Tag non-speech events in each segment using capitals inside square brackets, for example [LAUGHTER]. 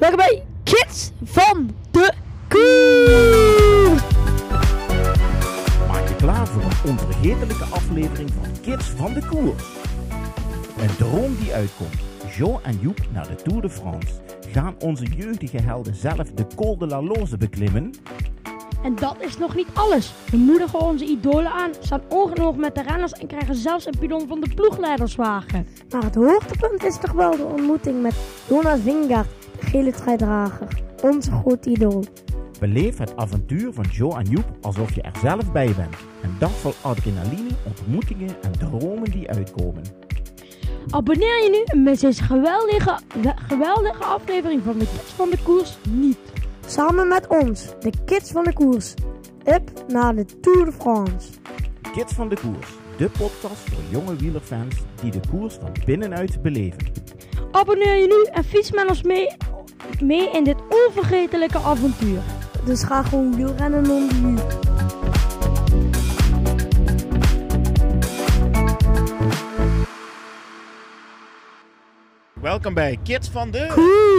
Welkom bij Kids van de Koer. Maak je klaar voor een onvergetelijke aflevering van Kids van de Koers. Een droom die uitkomt. Jo en Joep naar de Tour de France. Gaan onze jeugdige helden zelf de Col de la Loze beklimmen? En dat is nog niet alles. We moedigen onze idolen aan, staan oog met de renners en krijgen zelfs een pidon van de ploegleiderswagen. Maar het hoogtepunt is toch wel de ontmoeting met Jonas Vingegaard, gele truidrager. Onze grote idool. Beleef het avontuur van Jo en Joep alsof je er zelf bij bent. Een dag vol adrenaline, ontmoetingen en dromen die uitkomen. Abonneer je nu en mis deze geweldige, we- geweldige aflevering van de Kids van de Koers niet. Samen met ons, de kids van de koers. Up naar de Tour de France. Kids van de Koers, de podcast voor jonge wielerfans die de koers van binnenuit beleven. Abonneer je nu en fiets met ons mee, mee in dit onvergetelijke avontuur. Dus ga gewoon wielrennen onder nu. Welkom bij Kids van de...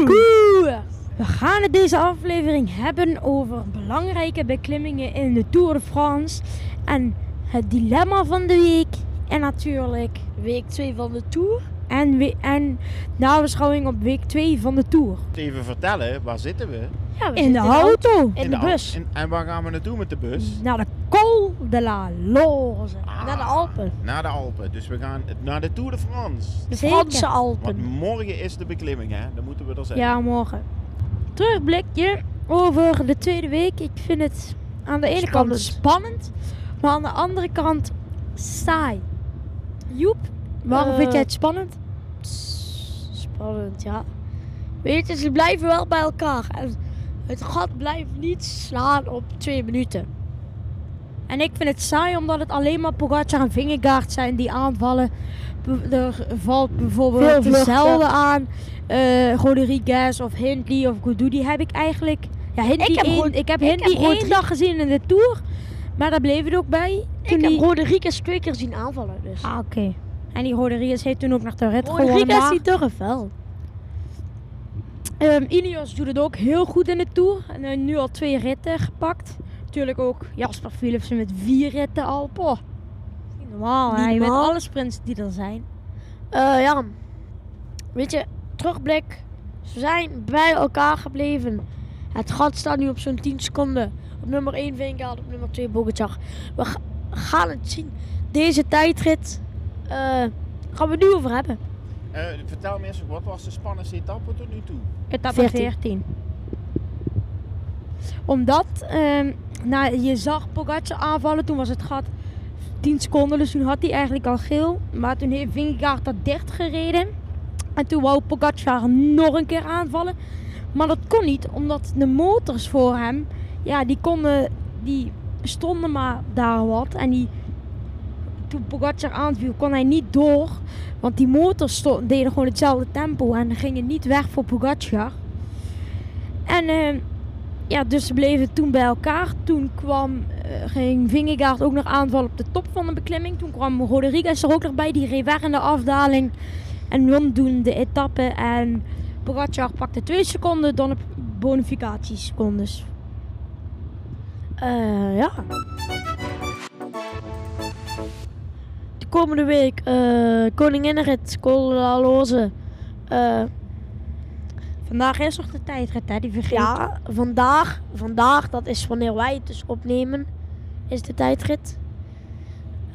Koer. We gaan het deze aflevering hebben over belangrijke beklimmingen in de Tour de France. En het dilemma van de week. En natuurlijk Week 2 van de Tour. En, we, en nabeschouwing op week 2 van de Tour. Even vertellen, waar zitten we? Ja, we In de auto. In de bus. in- en waar gaan we naartoe met de bus? Naar de Col de la Loze. Naar de Alpen. Naar de Alpen. Dus we gaan naar de Tour de France. De Zeker. Franse Want Alpen. morgen is de beklimming, hè? Dan moeten we er zijn. Ja, morgen. Terugblikje over de tweede week. Ik vind het aan de ene Spannend. kant spannend, maar aan de andere kant saai. Joep, waarom Eh, vind jij het spannend? Spannend, ja. Weet je, ze blijven wel bij elkaar. En het gat blijft niet slaan op twee minuten. En ik vind het saai omdat het alleen maar Pogacar en Vingegaard zijn die aanvallen. Er valt bijvoorbeeld dezelfde aan. eh Rodriguez of Hindley of Goudu. Die heb ik eigenlijk... Ja, Hindley Ik heb één- ik heb Hindley één Rodri- dag gezien in de Tour. Maar daar bleef het ook bij. Ik heb die- Rodriguez twee keer zien aanvallen. Dus. Ah, oké. En die Rodriguez heeft toen ook nog de rit gewonnen. Rodriguez maar- die durft wel. Ehm, Ineos doet het ook heel goed in de Tour. En eh, nu al twee ritten gepakt. Natuurlijk ook Jasper Philipsen met vier ritten al. Poh. Normaal, hè? Niet Je weet normaal. alle sprints die er zijn. Eh, ja, weet je, terugblik. Ze zijn bij elkaar gebleven. Het gat staat nu op zo'n 10 seconden. Op nummer 1 Vingegaard, op nummer 2 Bogacar. We ga- gaan het zien. Deze tijdrit gaan we het nu over hebben. Eh, vertel me eens, wat was de spannendste etappe tot nu toe? Etappe 14. 14. Omdat ehm, nou, je zag Pogacar aanvallen. Toen was het gat 10 seconden. Dus toen had hij eigenlijk al geel. Maar toen heeft Vingegaard dat dicht gereden. En toen wou Pogacar nog een keer aanvallen. Maar dat kon niet. Omdat de motors voor hem... Ja, die konden... Die stonden maar daar wat. En die... Toen Pogacar aanviel kon hij niet door. Want die motors sto- deden gewoon hetzelfde tempo. En gingen niet weg voor Pogacar. En eh, ja, dus ze bleven toen bij elkaar. Toen kwam, eh, ging Vingegaard ook nog aanvallen op de top van de beklimming. Toen kwam Rodriguez er ook nog bij. Die reed weg in de afdaling. En won toen de etappe. En Pogacar pakte twee seconden dan op bonificatiesecondes. Eh, ja. De komende week eh Koninginnenrit, Col de la Loze. Eh, Vandaag is nog de tijdrit, hè? Die vergeet. Ja, vandaag, vandaag, dat is wanneer wij het dus opnemen, is de tijdrit.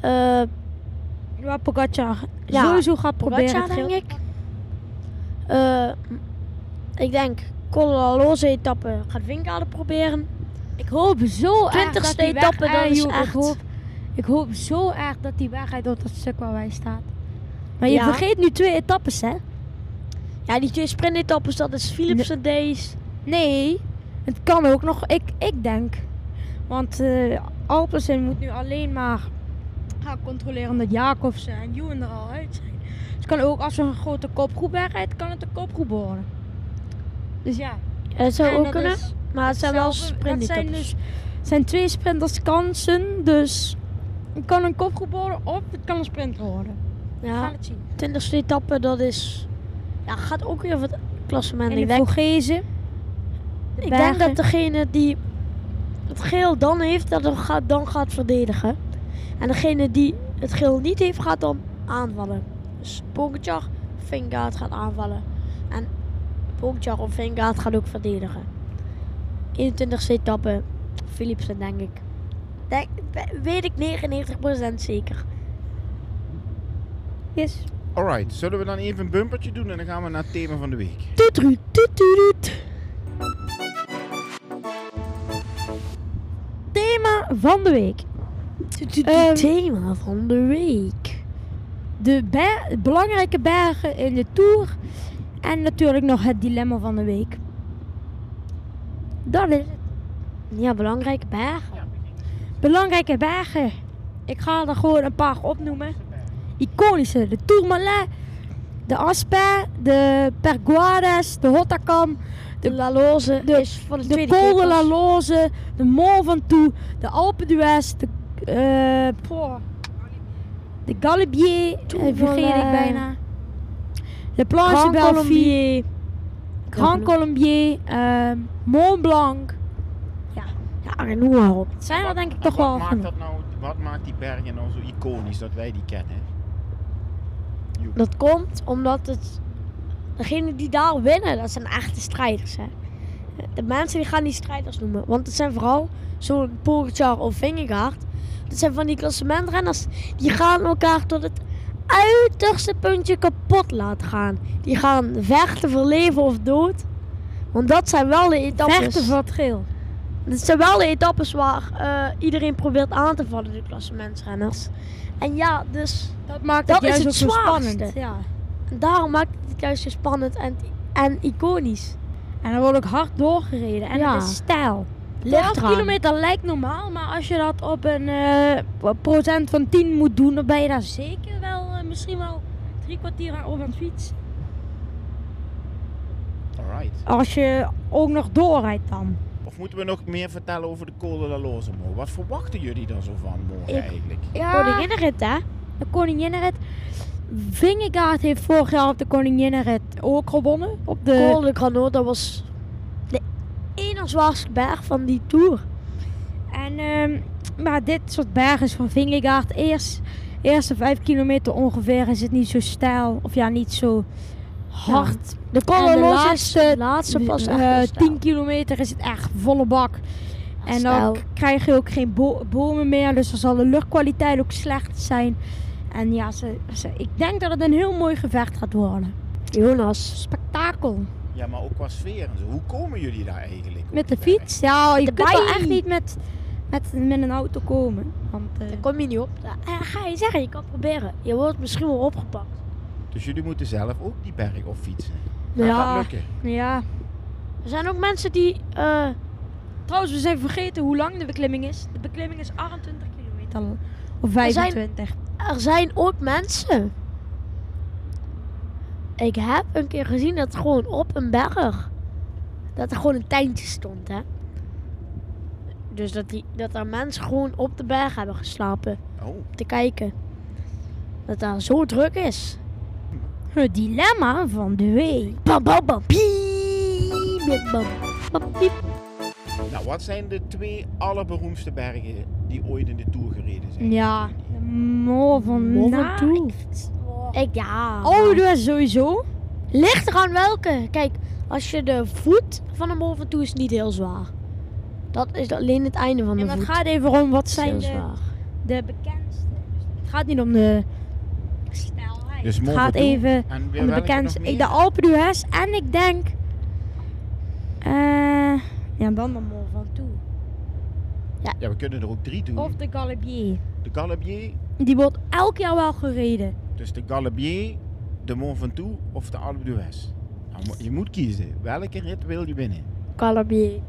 Eh Waar Pogacar Ja, sowieso gaat proberen. Pogacar, denk ik. Eh, ik denk, Colorado etappe gaat het proberen. Ik hoop zo erg 20ste dat die etappe, dat eh, is Ik echt- hoop, ik hoop zo erg dat die wegrijdt op dat stuk waar wij staan. Maar je Ja. vergeet nu twee etappes, hè? Ja, die twee sprintetappes, dat is Philipsen Days. Nee, het kan ook nog. Ik, ik denk. Want eh Alpecin moet nu alleen maar gaan controleren dat Jacobsen en Ewan er al uit zijn. Dus het kan ook als er een grote kopgroep wegrijdt, kan het een kopgroep worden. Dus ja. Ja, dat zou En ook kunnen, maar het zijn wel hetzelfde- Dat zijn sprintetappes. dus zijn twee sprinters kansen. Dus het kan een kopgroep worden of het kan een sprint worden. We gaan Ja, het zien. 20ste etappe, dat is... Ja, gaat ook weer het klassement. En Ik de denk, Vogezen. de Ik denk dat degene die het geel dan heeft, dat hem gaat, dan gaat verdedigen. En degene die het geel niet heeft, gaat dan aanvallen. Dus Pogacar, Vingegaard gaat aanvallen. En Pogacar of Vingegaard gaat ook verdedigen. 21ste etappe, Philipsen denk ik. Denk, weet ik 99% zeker. Yes. Alright, zullen we dan even een bumpertje doen en dan gaan we naar het thema van de week. Toet, toet, toet. Thema van de week. Ehm, Thema van de week. De ber- belangrijke bergen in de Tour. En natuurlijk nog het dilemma van de week. Dat is het. Ja, belangrijke berg. Belangrijke bergen. Ik ga er gewoon een paar opnoemen. Iconische. De Tourmalet. De Asper. De Perguades. De Hotakam. De La Loze de- is de, De Col de la. Loze. De Mont Ventoux. De Alpe d'Huez. De, eh, poh. de Galibier. eh, vergeet ik bijna. De Planche Grand. Colombier. Grand Colombier. ehm, Mont Blanc. Ja, noem maar op. Het zijn er denk ik toch wat wel maakt genoeg. dat nou, wat maakt die bergen nou zo iconisch dat wij die kennen? Joep. Dat komt omdat het... Degenen die daar winnen, dat zijn echte strijders. Hè. De mensen die gaan die strijders noemen. Want het zijn vooral zo'n Pogacar of Vingegaard. Dat zijn van die klassementrenners. Die gaan elkaar tot het uiterste puntje kapot laten gaan. Die gaan vechten voor leven of dood. Want dat zijn wel de etappes. Vechten voor het geel. Dit zijn wel de etappes waar eh, iedereen probeert aan te vallen, de klassementsrenners. En ja, dus Dat maakt Dat het is juist het ook zo spannend. Ja. daarom maakt het juist zo spannend en, en iconisch. En er wordt ook hard doorgereden. En Ja. het is stijl. Ligt 12 eraan. kilometer lijkt normaal, maar als je dat op een eh, procent van 10 moet doen, dan ben je daar zeker wel, eh, misschien wel drie kwartier aan over aan het fietsen. Alright. Als je ook nog doorrijdt dan. Of moeten we nog meer vertellen over de Col de la Loze, Mo? Wat verwachten jullie daar zo van morgen Ik- eigenlijk? Ja, Koninginnenrit, hè? de koninginnenrit. Vingegaard heeft vorig jaar op de koninginnenrit ook gewonnen. Op de, Col de Grano, dat was de ene zwaarste berg van die Tour. En ehm, maar dit soort bergen is van Vingegaard. Eerst, eerste vijf kilometer ongeveer is het niet zo stijl. Of ja, niet zo hard. De Los is laatste, de laatste pas echt Eh, heel stijl. 10 kilometer is het echt volle bak. En dan krijg je ook geen bo- bomen meer. Dus dan zal de luchtkwaliteit ook slecht zijn. En ja, ze, ze- ik denk dat het een heel mooi gevecht gaat worden. Jonas. Spektakel. Ja, maar ook qua sfeer en zo. Hoe komen jullie daar eigenlijk? op Met de fiets. Ja, je de kunt wel echt niet met, met, met een auto komen. Want, eh, Daar kom je niet op. Ja, eh, ga je zeggen, je kan proberen. Je wordt misschien wel opgepakt. Dus jullie moeten zelf ook die berg op fietsen. Ja. Gaat dat lukken? ja. Er zijn ook mensen die... eh, Trouwens, we zijn vergeten hoe lang de beklimming is. De beklimming is 28 kilometer. Of Er zijn- 25. er zijn ook mensen. Ik heb een keer gezien dat gewoon op een berg. Dat er gewoon een tentje stond, hè. Dus dat, die, dat er mensen gewoon op de berg hebben geslapen. Oh, Om te kijken. Dat daar zo druk is. Het dilemma van de week. Bam, bam, bam. Piep, piep, bam. Bam, piep. nou wat zijn de twee allerberoemdste bergen die ooit in de Tour gereden zijn? Ja, de Mol van Mont Na- Ventoux. Ik- ja. Oh, dat is sowieso. Ligt eraan welke. Kijk, als je de voet van de Mont Ventoux is niet heel zwaar. Dat is alleen het einde van de En het voet. gaat even om wat zijn de, zwaar. de bekendste. Het gaat niet om de. Dus het gaat even om de bekendste. Ik, de Alpe d'Huez en ik denk... eh ja, dan de Mont Ventoux. Ja, we kunnen er ook drie doen. Of de Galibier. De Galibier, Die wordt elk jaar wel gereden. dus de Galibier, de Mont Ventoux of de Alpe d'Huez. Nou, je moet kiezen. Welke rit wil je winnen? Calabier.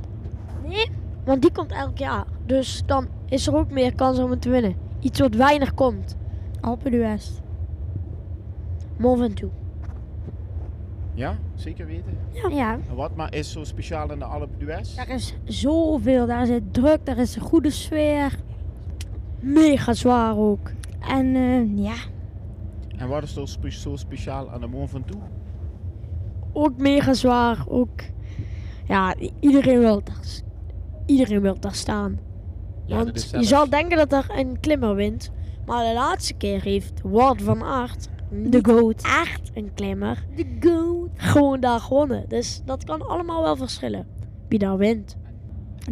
Nee, want die komt elk jaar. Dus dan is er ook meer kans om het te winnen. Iets wat weinig komt. Alpe d'Huez. Mont Ventoux. Ja, zeker weten. Ja. En wat maar is zo speciaal in de Alpe d'Huez? Daar is zoveel. Daar is het druk. Daar is een goede sfeer. Mega zwaar ook. En eh, ja, En wat is zo, spe- zo speciaal aan de Mont Ventoux? Ook mega zwaar. Ook. Ja, iedereen wil daar, iedereen wil daar staan. Ja, Want je zal denken dat er een klimmer wint. Maar de laatste keer heeft Wout van Aert, De goat. echt een klimmer, De goat. gewoon daar gewonnen. Dus dat kan allemaal wel verschillen. Wie daar wint.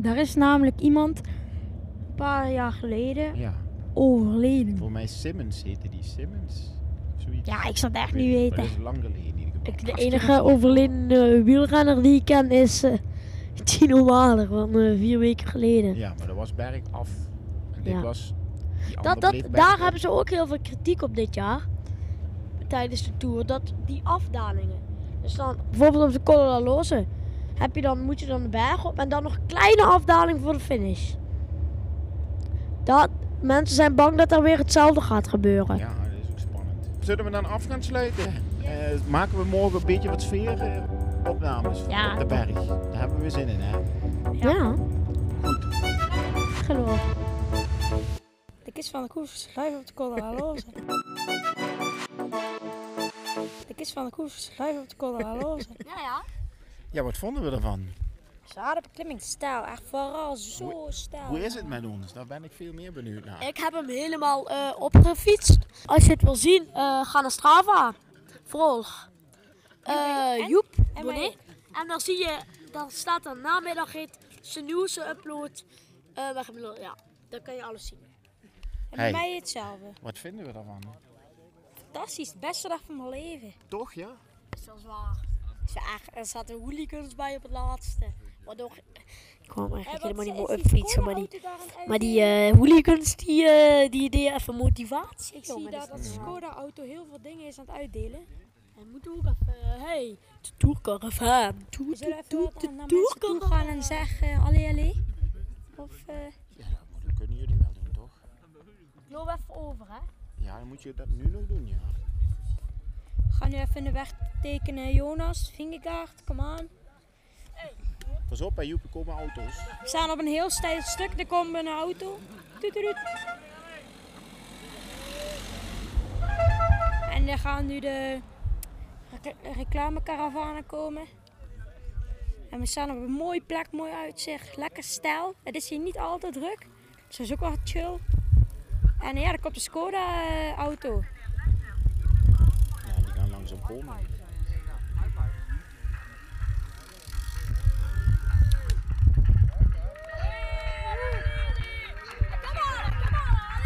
Daar is namelijk iemand een paar jaar geleden Ja, overleden. voor mij Simmons heette die Simmons. Of zoiets. Ja, ik zou het echt niet weten. Dat is lang geleden in ieder geval. Ik, de enige overleden eh, wielrenner die ik ken is eh, [LAUGHS] Tino Mahler van eh, vier weken geleden. Ja, maar dat was bergaf. En dit Ja. was... Die Dat, dat, bleef daar hebben ze ook heel veel kritiek op dit jaar. Tijdens de Tour. Dat die afdalingen. Dus dan bijvoorbeeld op de Col de la Loze. Heb je dan, moet je dan de berg op en dan nog een kleine afdaling voor de finish. Dat, mensen zijn bang dat er weer hetzelfde gaat gebeuren. Ja, dat is ook spannend. Zullen we dan af gaan sluiten? Eh, maken we morgen een beetje wat sfeer eh, opnames Ja. op de berg? Daar hebben we zin in, hè? Ja. Goed. Geloof. De kist van de koers live op de Colorado. Kist van de koers live op de Colorado. [LAUGHS] Ja, ja. Ja, wat vonden we ervan? Ze hadden beklimmingsstijl, echt vooral zo stijl. Hoe is het met ons? Daar ben ik veel meer benieuwd naar. Ik heb hem helemaal eh, opgefietst. Als je het wil zien, eh, ga naar Strava. Volg. Eh Joep. en Bonnet. En dan zie je, dan staat er namiddagrit, zijn nieuwste upload. eh ja, dan kan je alles zien. En Hey. bij mij hetzelfde. Wat vinden we daarvan? Fantastisch, de beste dag van mijn leven. Toch, ja? Dat is wel zwaar. Er zaten hooligans bij op het laatste. Waardoor ik kwam eigenlijk helemaal niet meer upfietsen. Maar die, maar die eh, hooligans die, eh, die deden even motivatie. Ik zie daar dat de Skoda-auto heel veel dingen is aan het uitdelen. En moeten ook even, eh, hey, de tourcaravan. Tour, We zullen tour, even wat toe gaan en zeggen, allee, allee. Of, eh, Ja, maar dat kunnen jullie wel doen, toch? Ik loop even over, hè. Ja, dan moet je dat nu nog doen, ja. ga nu even in de weg tekenen. Jonas, Vingegaard, kom aan. Pas op, bij Joep er komen auto's. We staan op een heel steil stuk, er komt een auto. En er gaan nu de rec- reclamekaravanen komen. En we staan op een mooie plek, mooi uitzicht, lekker stijl. Het is hier niet altijd druk, dus dat is ook wel chill. En ja, er komt de Skoda-auto. Ja, die gaan langzaam komen.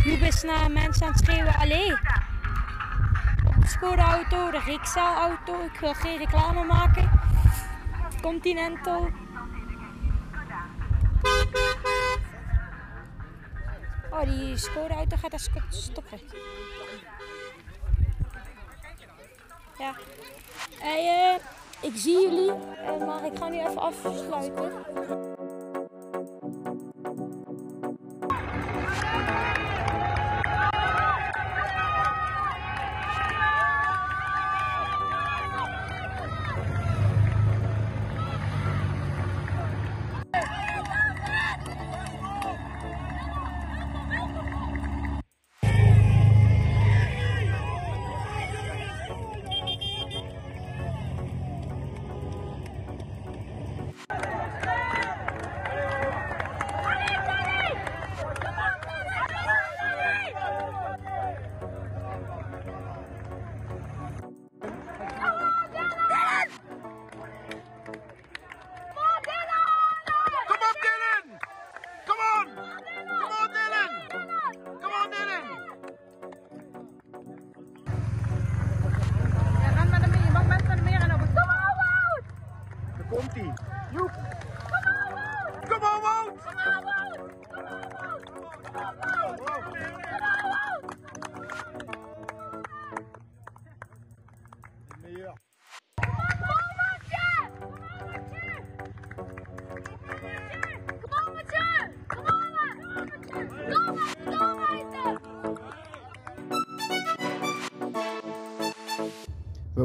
Joep is naar mensen aan het schreeuwen, allee. Op de Skoda-auto, de Rixel-auto. Ik wil geen reclame maken. Continental. Oh, die Skoda-auto gaat daar sk- stoppen. Ja. Hey, eh, ik zie jullie, eh, maar ik ga nu even afsluiten.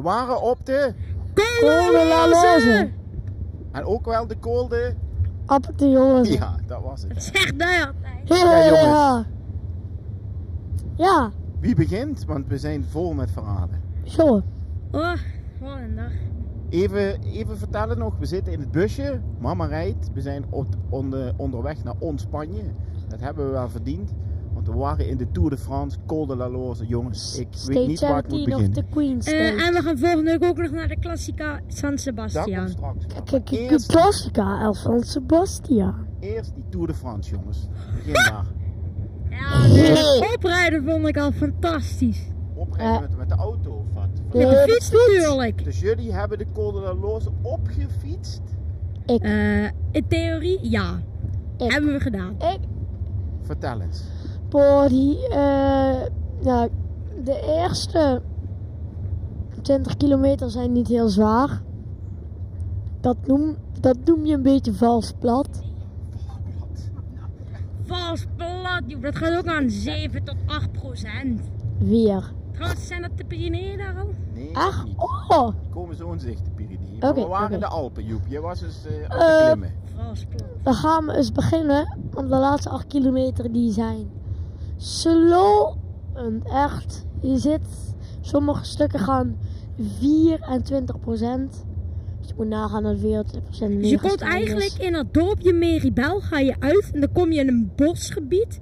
Waren op de... Col de la Loze. En ook wel de kolde... Apotheose. Ja, dat was het. Zeg daar. Ja, Ja, jongens. ja. Ja, Wie begint? Want we zijn vol met verhalen. zo. Oh, wat een dag. Even, even vertellen nog, we zitten in het busje. Mama rijdt. We zijn op, onder- onderweg naar ons Spanje. Dat hebben we wel verdiend. Want we waren in de Tour de France, Col de la Loze. Jongens, ik weet niet waar ik moet 17 of beginnen. the Queen State. Eh, en we gaan volgende week ook nog naar de Klassica San Dat Sebastian. komt straks. wel. Kijk, Eerst, Classica, El San Sebastian. eerst die Tour de France, jongens. Begin [LAUGHS] daar. Ja, de oprijden vond ik al fantastisch. Oprijden met, met de auto of wat? Met de Eh, fiets natuurlijk. Dus jullie hebben de Col de la Loze opgefietst? Eh, in theorie, ja. Ik. Hebben we gedaan. Ik, Vertel eens. Voor die, eh, ja, de eerste 20 kilometer zijn niet heel zwaar. Dat noem, dat noem je een beetje vals plat. Vals plat, joh. Dat gaat ook aan 7 tot 8 procent. Weer. Trouwens, zijn dat de Pyreneeën daar al? Nee, Ach, niet. oh. Die komen zo in zicht, de Pyreneeën. Oké, we waren in de Alpen, Joep. Je was dus eh aan het klimmen. Vals plat. We gaan eens beginnen, want de laatste 8 kilometer die zijn slow. En echt, je zit, sommige stukken gaan 24 procent. Dus je moet nagaan dat 24 procent Dus je komt eigenlijk in dat dorpje Meribel, ga je uit en dan kom je in een bosgebied.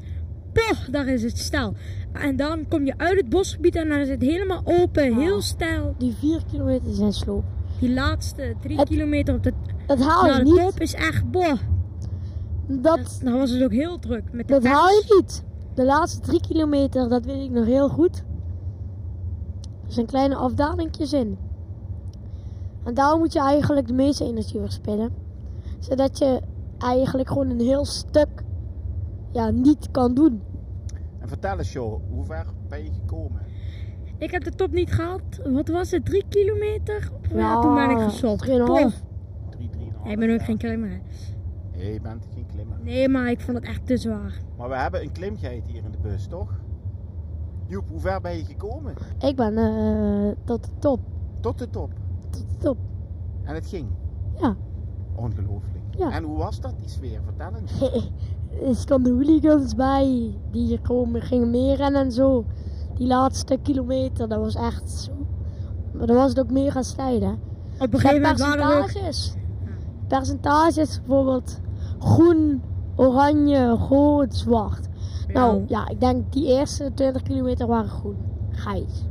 Poh, daar is het stijl. En dan kom je uit het bosgebied en dan is het helemaal open, heel stijl. Die 4 kilometer zijn slow. Die laatste drie Het- kilometer op de, Dat haal je de niet. top is echt boh. Dat, Dan was het ook heel druk met de dat pers. haal je niet. De laatste 3 kilometer, dat weet ik nog heel goed. Er zijn kleine afdalingjes in. En daar moet je eigenlijk de meeste energie verspillen. Zodat je eigenlijk gewoon een heel stuk ja, niet kan doen. En vertel eens, joh, hoe ver ben je gekomen? Ik heb de top niet gehaald. Wat was het? Drie kilometer? Ja, Ja, toen ben ik gestopt. 3,5. Poh. 3, 3,5 Ja, ik ben ook geen klimmer. Nee, je bent geen klimmer. Nee, maar ik vond het echt te zwaar. Maar we hebben een klimgeit hier in de bus, toch? Joep, hoe ver ben je gekomen? Ik ben eh, tot de top. Tot de top. Tot de top. En het ging. Ja. Ongelooflijk. Ja. En hoe was dat, die sfeer? Vertel eens. [LAUGHS] Er stonden hooligans bij. Die komen, gingen meerennen en zo. Die laatste kilometer, dat was echt zo. Maar dat was het ook mega stijl, hè. Op een gegeven moment waren er ook... percentages. Percentages bijvoorbeeld groen, oranje, rood, zwart. Nou ja, ik denk die eerste 20 kilometer waren groen, grijs.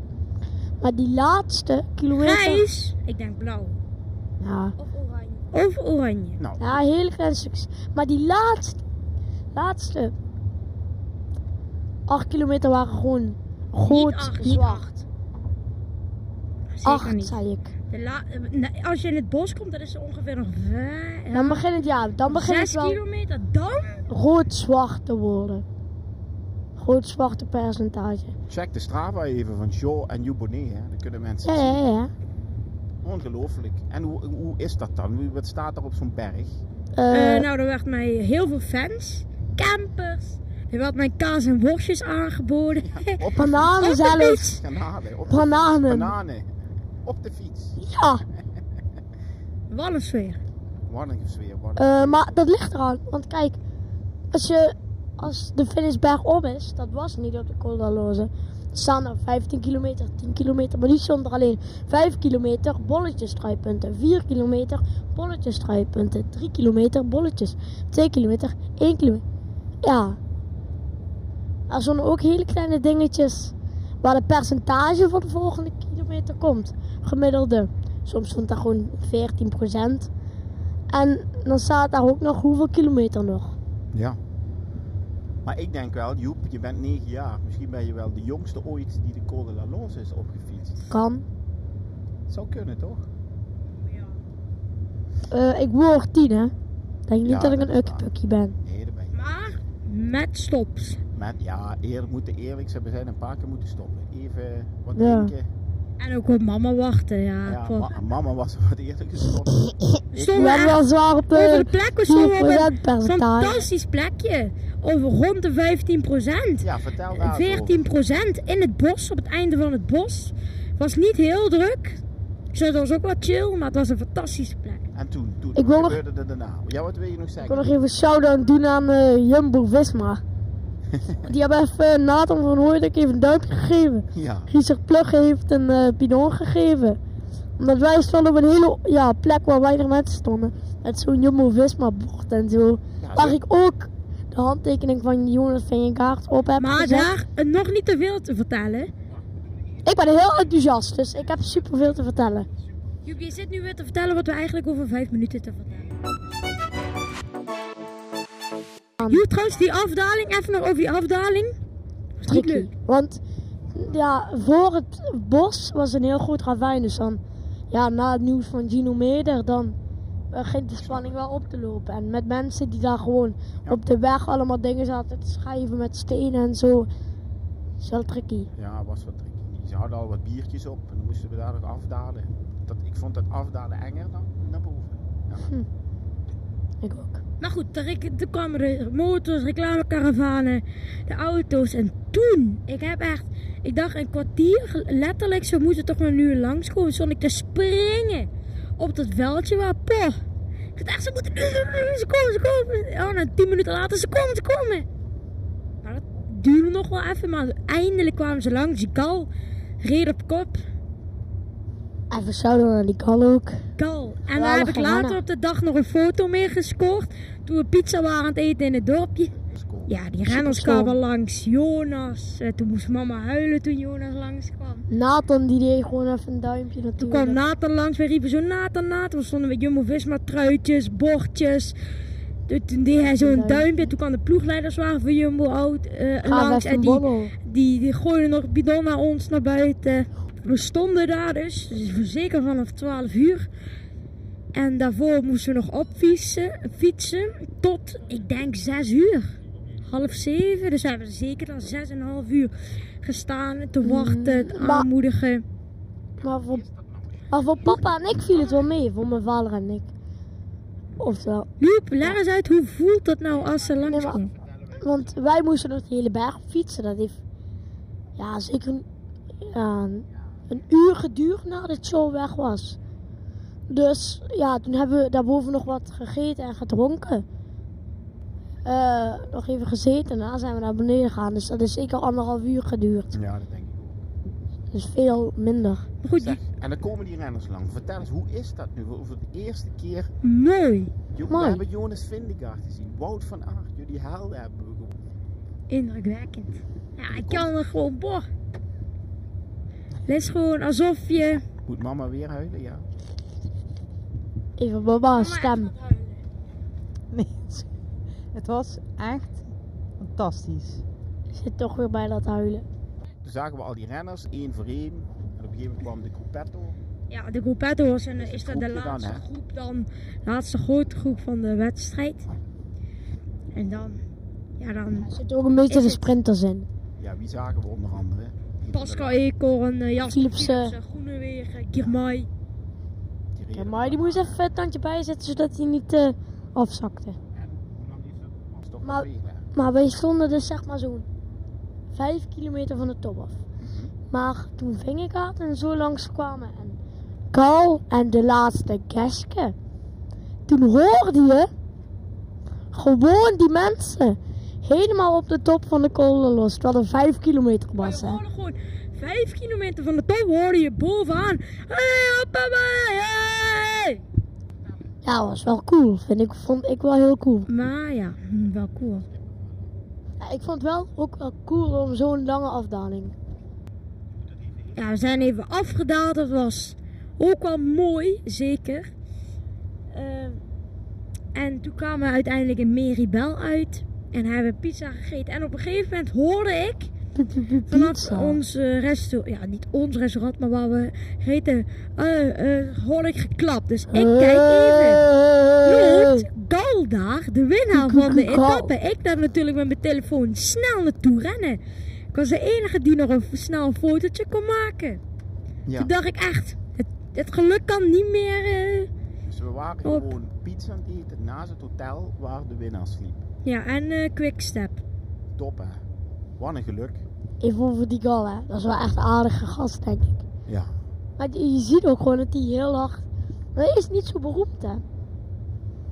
Maar die laatste kilometer. Grijs. Ik denk blauw. Ja, Of oranje. Of oranje. Nou, ja hele kleine stukjes. Maar die laatste, laatste 8 kilometer waren groen, rood, niet acht, niet zwart. acht. Zeker 8 niet. zei ik. De la- nee, als je in het bos komt, dan is er ongeveer nog vijf, Dan begint het, ja, dan begint het zes wel kilometer. Dan? rood-zwart te worden. Rood-zwarte percentage. check de Strava even van Jo en Joep Bonnet, hè. Dan kunnen mensen Ja, het ja, zien. ja. Ongelooflijk. En hoe, hoe is dat dan? Hoe- Wat staat er op zo'n berg? Eh, Eh, nou, er werd mij heel veel fans, campers. Er werd mij kaas en worstjes aangeboden. Op bananen zelfs. Bananen. Bananen. Bananen. Op de fiets. Ja, [LAUGHS] Wat een sfeer. Wat een sfeer. Wat een eh, maar dat ligt eraan. Want kijk, als, je, als de finishberg op is, dat was niet op de Col d'Aloze. Er staan er 15 kilometer, 10 kilometer, maar die stond er alleen 5 kilometer, bolletjes, strooipunten. 4 kilometer, bolletjes, strooipunten. 3 kilometer, bolletjes. 2 kilometer, 1 kilometer. Ja. Er stonden ook hele kleine dingetjes waar de percentage voor de volgende kilometer komt. Gemiddelde. Soms stond daar gewoon 14%. En dan staat daar ook nog hoeveel kilometer nog. Ja. Maar ik denk wel, Joep, je bent 9 jaar. Misschien ben je wel de jongste ooit die de Col de la Loze is opgefietst. Kan. Zou kunnen, toch? Eh, ik word 10 hè. Denk niet Ja, dat ik dat een is ukkepukkie ben. Nee, daar ben je. Maar met stops. Met, ja, eerlijk, moeten eerlijk zijn, we zijn een paar keer moeten stoppen. Even wat Ja. drinken. En ook op mama wachten, ja. Ja, ma- mama was wat eerder gestopt. Ik- Stonden We hebben wel zwaar op over de plek, we stonden op een 4% percentage. fantastisch plekje. Over rond de 15%. ja, vertel daar 14% in het bos, op het einde van het bos. Was niet heel druk. Dus het was ook wat chill, maar het was een fantastische plek. En toen, toen Ik wat wil nog- gebeurde er daarna? Ja, wat wil je nog Ik zeggen? wil nog even een shout-out doen aan eh, Jumbo-Visma. Die hebben even Nathan van Hooydonk even een duimpje gegeven. Ja, Richard Plugge heeft een eh bidon gegeven. Omdat wij stonden op een hele ja, plek waar weinig mensen stonden. Met zo'n Jumbo-Visma bord en zo. Ja, Waar ik ook de handtekening van Jonas Vingegaard op heb Maar gezet. daar eh, nog niet te veel te vertellen. Ik ben heel enthousiast, dus ik heb superveel te vertellen. Joep, je zit nu weer te vertellen wat we eigenlijk over vijf minuten te vertellen. Joep, trouwens, die afdaling, even nog over die afdaling. Was niet Tricky. leuk. Want ja, voor het bos was een heel goed ravijn. Dus dan, ja, na het nieuws van Gino Meder, dan begint de spanning wel op te lopen. En met mensen die daar gewoon Ja. op de weg allemaal dingen zaten te schrijven met stenen en zo. is wel tricky. Ja, was wat tricky. Ze hadden al wat biertjes op en dan moesten we daar nog afdalen. Dat, ik vond dat afdalen enger dan naar boven. Ja. Ik ook. Maar goed, toen, kwamen de motors, reclamekaravanen, de auto's. En toen, ik heb echt, ik dacht een kwartier, letterlijk, ze moeten toch maar nu langskomen. Stond ik te springen op dat veldje waar, poh. Ik dacht, ze moeten ze komen, ze komen. Oh, nou, tien minuten later, ze komen, ze komen. Maar dat duurde nog wel even, maar eindelijk kwamen ze langs. Gal reed op kop. Even shout-out naar die gal ook. Gal. En daar heb ik later op de dag nog een foto mee gescoord. Toen we pizza waren aan het eten in het dorpje. Ja, die renners kwamen langs. Jonas. Eh, toen moest mama huilen toen Jonas langskwam. Nathan die deed gewoon even een duimpje Toen natuurlijk. kwam Nathan langs. We riepen zo Nathan, Nathan. We stonden met Jumbo-Visma truitjes, bordjes. Toen toen deed hij zo'n Duimpje. duimpje. Toen kwam de ploegleiderswagen van Jumbo oud, eh, Ga langs. En die, die, die gooiden nog bidon naar ons naar buiten. We stonden daar dus, dus zeker vanaf 12 uur. En daarvoor moesten we nog opfietsen fietsen tot, ik denk, 6 uur. Half 7. Dus we hebben zeker dan 6,5 uur gestaan te wachten, te Mm, maar- aanmoedigen. Maar voor, maar voor papa en ik viel het wel mee, voor mijn vader en ik. Oftewel, Joep, leg eens uit, hoe voelt dat nou als ze Nee, langskomen? want wij moesten nog de hele berg op fietsen. Dat heeft ja, zeker een uur geduurd nadat het show weg was. Dus ja, toen hebben we daarboven nog wat gegeten en gedronken. Eh, nog even gezeten en daarna zijn we naar beneden gegaan. Dus dat is zeker anderhalf uur geduurd. Ja, dat denk ik ook. Dus veel minder. Goed, Zeg, en dan komen die renners lang. Vertel eens, hoe is dat nu? Voor de eerste keer, mooi. Jo- we hebben Jonas Vindegaard gezien. Wout van Aert, jullie helden hebben we gewoon. Indrukwekkend. Ja, ik kan er gewoon, boh. Het is gewoon alsof je... Moet mama weer huilen? Ja. Even baba's stem. Nee, [LAUGHS] het was echt fantastisch. Ik zit toch weer bij dat huilen. Toen zagen we al die renners, één voor één. En op een gegeven moment kwam de groepetto. Ja, de groepetto was een, Dat is dat de dan, laatste groep dan, de laatste grote groep van de wedstrijd. En dan, ja dan, Er zitten ook een beetje de het? sprinters in. Ja, wie zagen we onder andere? Pascal Eekhoorn, uh, Jasper Philipsen. Philipsen, Groenewegen, Girmay. Die Ja, reden maar die moest even een tandje bijzetten zodat hij niet eh, afzakte. Maar-? Maar wij stonden dus zeg maar zo'n 5 kilometer van de top af. Maar toen Vingegaard en zo langs kwamen en Gal en de laatste Geske. Toen hoorde je gewoon die mensen helemaal op de top van de kolen los. Terwijl er 5 kilometer was. Hè. gewoon vijf kilometer van de top hoorde je bovenaan. Hey, hoppa, hey! Ja, was wel cool. Vind ik, vond ik wel heel cool. Maar ja, hm, wel cool. Ja, ik vond wel ook wel cool om zo'n lange afdaling. Ja, we zijn even afgedaald. Dat was ook wel mooi, zeker. Ehm, en toen kwamen we uiteindelijk in Meribel uit. En hebben pizza gegeten. En op een gegeven moment hoorde ik vanaf Pizza. ons eh, restaurant, ja niet ons restaurant, maar waar we gegeten, eh, eh, hoorde ik geklapt. Dus ik kijk even. Loopt Gal daar, de winnaar van de etappe. Ik daar natuurlijk met mijn telefoon snel naartoe rennen. Ik was de enige die nog een snel een fotootje kon maken. Ja, Toen dacht ik echt, het, het geluk kan niet meer. eh, dus we waren Op. gewoon pizza aan het eten naast het hotel waar de winnaar sliep. Ja, en eh Quickstep. Top hè. Wat een geluk. Even over die gal, hè. Dat is wel echt een aardige gast, denk ik. Ja. Maar je je ziet ook gewoon dat hij heel hard... Maar hij is niet zo beroemd, hè.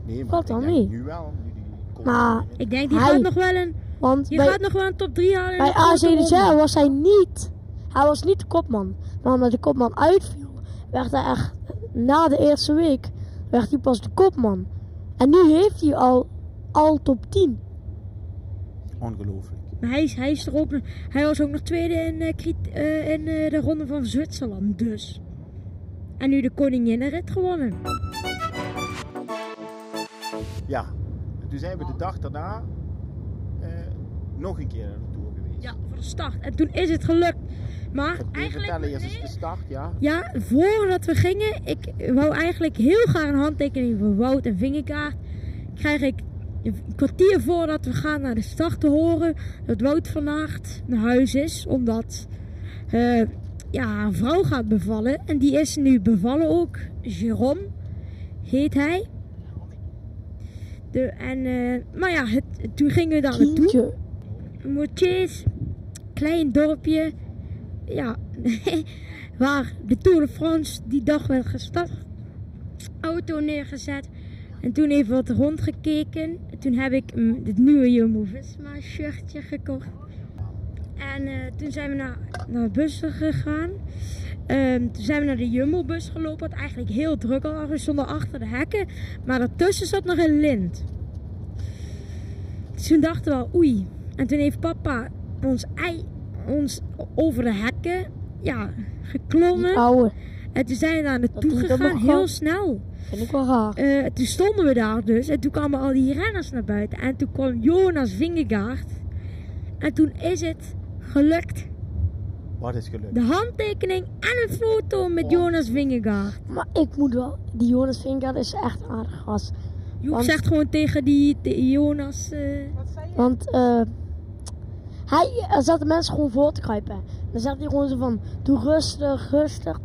Nee, maar Valt dan mee. nu wel. Nu die Maar-. Ik denk die Hij- gaat nog wel een, Want bij, gaat nog wel een top 3 halen. bij de grote AC ronde. was hij niet... Hij was niet de kopman. Maar omdat de kopman uitviel... werd hij echt, na de eerste week, werd hij pas de kopman. En nu heeft hij al, al top 10. Ongelooflijk. Maar hij, is, hij, is er hij was ook nog tweede in, eh, kriet- eh, in eh, de ronde van Zwitserland, dus. En nu de koninginnenrit gewonnen. Ja. En toen zijn we de dag daarna eh, nog een keer naar de Tour geweest. Ja, voor de start. En toen is het gelukt. Maar Even eigenlijk... vertellen, eerst eens nee. de start, ja. Ja, voordat we gingen, ik wou eigenlijk heel graag een handtekening van Wout en Vingerkaart. Krijg ik een kwartier voordat we gaan naar de start te horen dat Wout van Aert naar huis is. Omdat eh, ja, haar vrouw gaat bevallen. En die is nu bevallen ook. Jérôme heet hij. De, en, eh, maar ja, het, toen gingen we daar naartoe. Moutiers, klein dorpje. Ja, [LAUGHS] waar de Tour de France die dag werd gestart. Auto neergezet. En toen even wat rondgekeken. En toen heb ik mm, het nieuwe Jumbo-Visma shirtje gekocht. En eh, toen zijn we naar, naar bussen gegaan. Ehm, toen zijn we naar de Jumbo-bus gelopen. Wat eigenlijk heel druk al was. We stonden achter de hekken. Maar daartussen zat nog een lint. Dus toen dachten we al, oei. En toen heeft papa ons, ei, ons over de hekken ja, geklommen. En toen zijn we daar naartoe gegaan, heel snel. Vind ik wel raar. Eh, toen stonden we daar dus. En toen kwamen al die renners naar buiten. En toen kwam Jonas Vingegaard. En toen is het gelukt. Wat is gelukt? De handtekening en een foto met Oh. Jonas Vingegaard. Maar ik moet wel, die Jonas Vingegaard is echt aardig gast. Joep Want- zegt gewoon tegen die, die Jonas... eh, Want eh hij er zaten mensen gewoon voor te kruipen. Dan zegt hij gewoon zo van, doe rustig, rustig.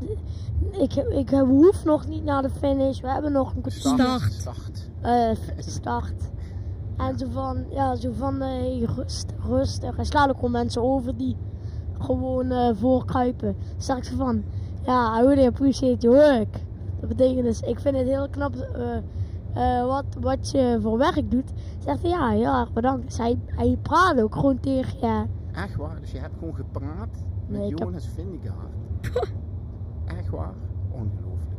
Ik, heb- ik heb- hoef nog niet naar de finish, we hebben nog een. Start. Start. eh, start. En zo van, ja, zo van, eh, hey, rustig, rustig. Hij slaat ook gewoon mensen over die gewoon eh voorkruipen. Dan zeg ik zo van, ja, I really appreciate your work. Dat betekent dus, ik vind het heel knap eh, eh, wat, wat je voor werk doet. Zegt hij, ja, heel erg bedankt. Dus hij, hij praat ook gewoon tegen je. Echt waar? Dus je hebt gewoon gepraat met Nee, ik heb- Jonas Vingegaard. [LAUGHS] Echt waar? Ongelooflijk.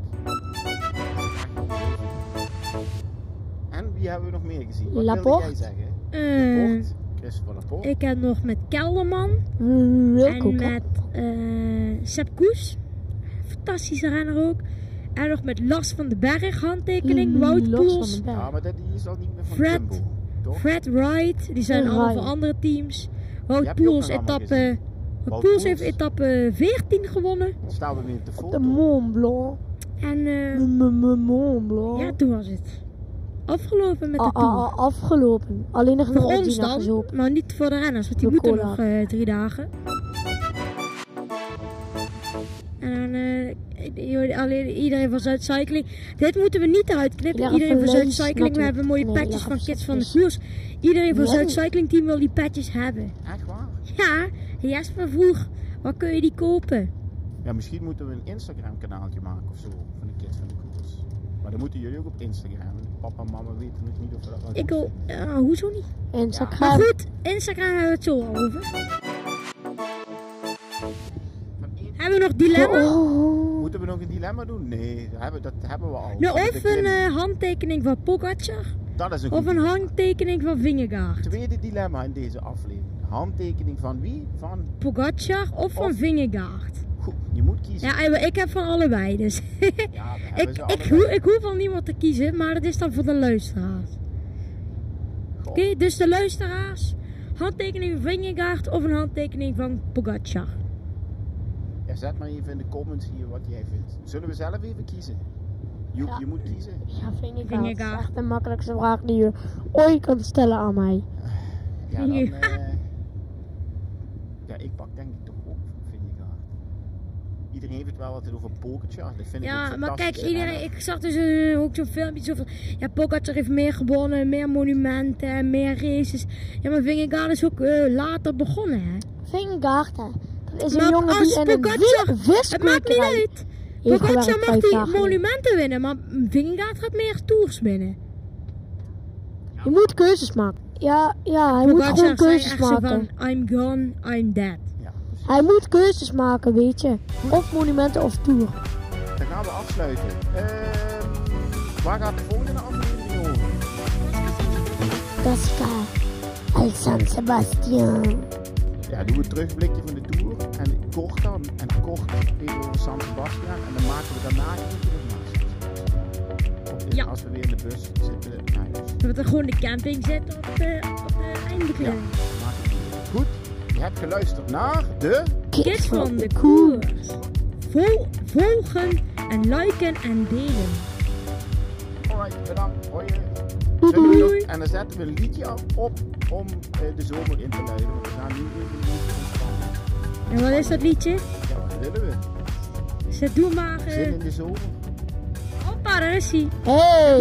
En wie hebben we nog meer gezien? Wat Laporte. jij zeggen? eh, Laporte. Christopher Laporte. ik heb nog met Kelderman. En met eh Sepp Koes. Fantastische renner ook. En nog met Lars van den Berg handtekening. Wout Los van Poels. Ja, maar dat, die is al niet meer van Fred. Jumbo. Toch? Fred Wright. Die zijn Fred allemaal Wright. van andere teams. Wout heb Poels etappe... Poels heeft etappe 14 gewonnen. Dan staan we weer op de De. Mont Blanc. En eh, De Mont Blanc. ja, toen was het afgelopen met de A- Tour. a- a- afgelopen. Alleen nog Voor een ons dan, maar niet voor de renners, want die moeten Cola. nog eh, drie dagen. En dan, eh, alleen iedereen van Zuidcycling. Dit moeten we niet eruit knippen. Leg Iedereen van Zuidcycling, we hebben mooie Nee, petjes van Kids van de. Koers. Iedereen van Nee. Zuidcycling team wil die petjes hebben. Echt waar? Ja, Jesper vroeg, waar kun je die kopen? Ja, misschien moeten we een Instagram kanaaltje maken of zo. Van de Kids van de Koers. Maar dan moeten jullie ook op Instagram. Papa en mama weten nog niet of we dat wel Ik wil, ja, hoezo niet? Instagram. Maar goed, Instagram hebben we het zo al over. Van één- Hebben we nog dilemma? Oh. Moeten we nog een dilemma doen? Nee, dat hebben, dat hebben we al. Nou, of een eh, handtekening van Pogacar, dat is een of goed een dilemma. handtekening van Vingegaard. Tweede dilemma in deze aflevering. Handtekening van wie? Van. Pogacar of van Vingegaard. Goed, je moet kiezen. Ja, ik ik heb van allebei, dus Ja, ik, [LAUGHS] ik, allebei. ik hoef van niemand te kiezen, maar dat is dan voor de luisteraars. Oké, dus de luisteraars, handtekening van Vingegaard of een handtekening van Pogacar. Ja, zet maar even in de comments hier wat jij vindt. Zullen we zelf even kiezen? Joep, Ja. je moet kiezen. Ja, Vingegaard. Dat is echt de makkelijkste vraag die je ooit kan stellen aan mij. Ja, dan... Ja. [LAUGHS] eh, ja, ik pak denk ik toch ook Vingegaard. Iedereen heeft het wel altijd over Pogacar. Dat vind ik Ja, maar kijk, iedereen, ik zag dus eh, ook zo'n filmpje van, ja, Pogacar heeft meer gewonnen, meer monumenten, meer races. Ja, maar Vingegaard is ook eh, later begonnen, hè. Vingegaard, hè. Dat is een Maar jongen als die in een Pogacar- vis- Het maakt niet uit. Pogacar mag die monumenten winnen, maar Vingegaard gaat meer tours winnen. Je moet keuzes maken. Ja, ja hij moet gewoon keuzes maken. van, I'm gone, I'm dead. Ja. Hij moet keuzes maken, weet je. Of monumenten of tour. Dan gaan we afsluiten. Ehm, waar gaat de volgende aflevering over? Tosca. El San Sebastian. Ja, doen we een terugblikje van de Tour. En kort dan. En kort even over San Sebastian. En dan maken we daarna even de Masters. Ja. Als we weer in de bus zitten naar We moeten gewoon de camping zetten op de, op de eindbekleding. weer. Goed, je hebt geluisterd naar de... Kids van de koers. Vol, volgen en liken en delen. Alright, bedankt. Hoi. Doei, Zullen we doei. En dan zetten we een liedje op om eh, de zomer in te luiden. Want we gaan nu ontspannen. En wat is dat liedje? Ja, wat willen we? Zet doe maar. eh, Zin in de zomer. Hoppa, daar is hij. Hey,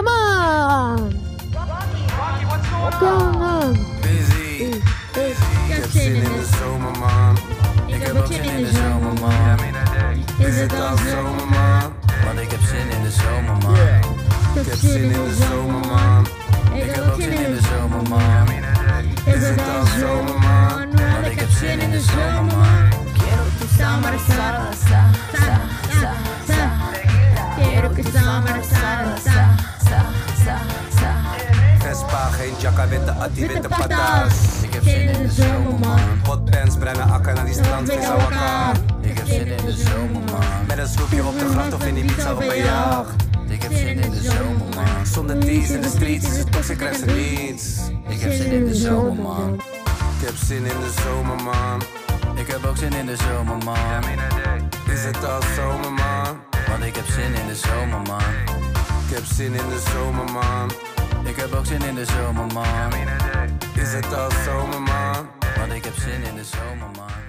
Maar harder. come on. Come on. Busy. Ik heb zin in de zomer, man. Ik heb ook zin in de zomer, man. Is het al zo? zomer, man? Want ik heb zin in de zomer, man. Ik heb zin in de zomer, man. Ik heb ook zin in de zomer, man. Is het al zomer, man? Want ik heb zin in de zomer, man. Quiero que summer sa, sa, sa, sa, sa. Quiero que summer sa, sa, sa, sa. Vespa, geen jacka, witte atti, Witte patas. Ik heb zin in de zomer, man. Hotpants, brengen akker naar die strand, Ik vis heb wakker. Ik heb zin in de zomer, man. Met een sloepje op de gracht of in die pizza op een jacht. Ik heb zin in de zomer, man. Zonder tees in de streets is het toxic, krijgt ze niets. Ik heb zin in de zomer, man. Ik heb zin in de zomer, man. Ik heb ook zin in de zomer, man. Is het al zomer, man? Want ik heb zin in de zomer, man. Ik heb zin in de zomer, man. Ik heb ook zin in de zomer, man. Is het al zomer, man? Want ik heb zin in de zomer, man.